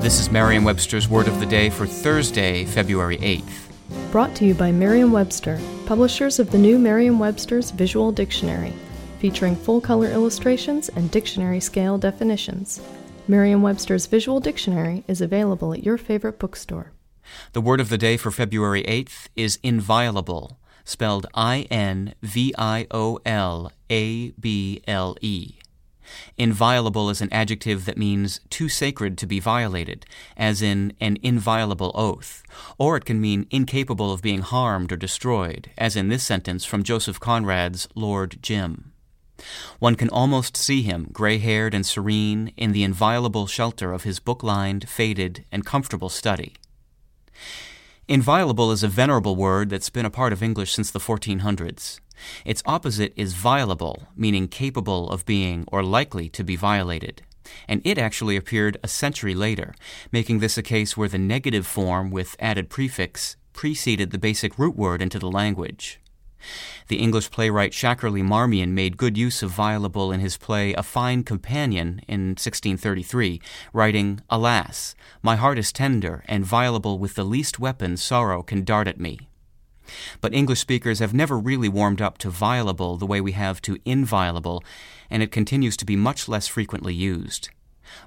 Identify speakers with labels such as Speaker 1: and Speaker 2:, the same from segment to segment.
Speaker 1: This is Merriam Webster's Word of the Day for Thursday, February 8th.
Speaker 2: Brought to you by Merriam Webster, publishers of the new Merriam Webster's Visual Dictionary, featuring full color illustrations and dictionary scale definitions. Merriam Webster's Visual Dictionary is available at your favorite bookstore.
Speaker 1: The word of the day for February 8th is inviolable, spelled I N V I O L A B L E. Inviolable is an adjective that means too sacred to be violated, as in an inviolable oath, or it can mean incapable of being harmed or destroyed, as in this sentence from Joseph Conrad's Lord Jim. One can almost see him, gray haired and serene, in the inviolable shelter of his book lined, faded, and comfortable study. Inviolable is a venerable word that's been a part of English since the 1400s. Its opposite is violable, meaning capable of being or likely to be violated. And it actually appeared a century later, making this a case where the negative form with added prefix preceded the basic root word into the language. The English playwright Shackerley Marmion made good use of violable in his play A Fine Companion in 1633, writing, Alas, my heart is tender, and violable with the least weapon sorrow can dart at me. But English speakers have never really warmed up to violable the way we have to inviolable, and it continues to be much less frequently used.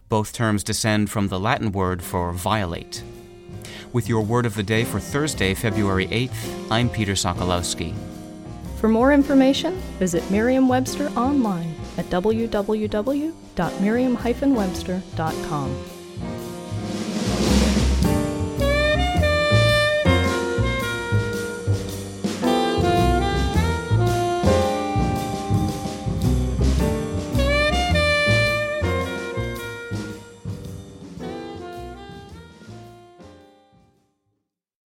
Speaker 1: Both terms descend from the Latin word for violate. With your word of the day for Thursday, February 8th, I'm Peter Sokolowski.
Speaker 2: For more information, visit Merriam Webster online at www.merriam-webster.com.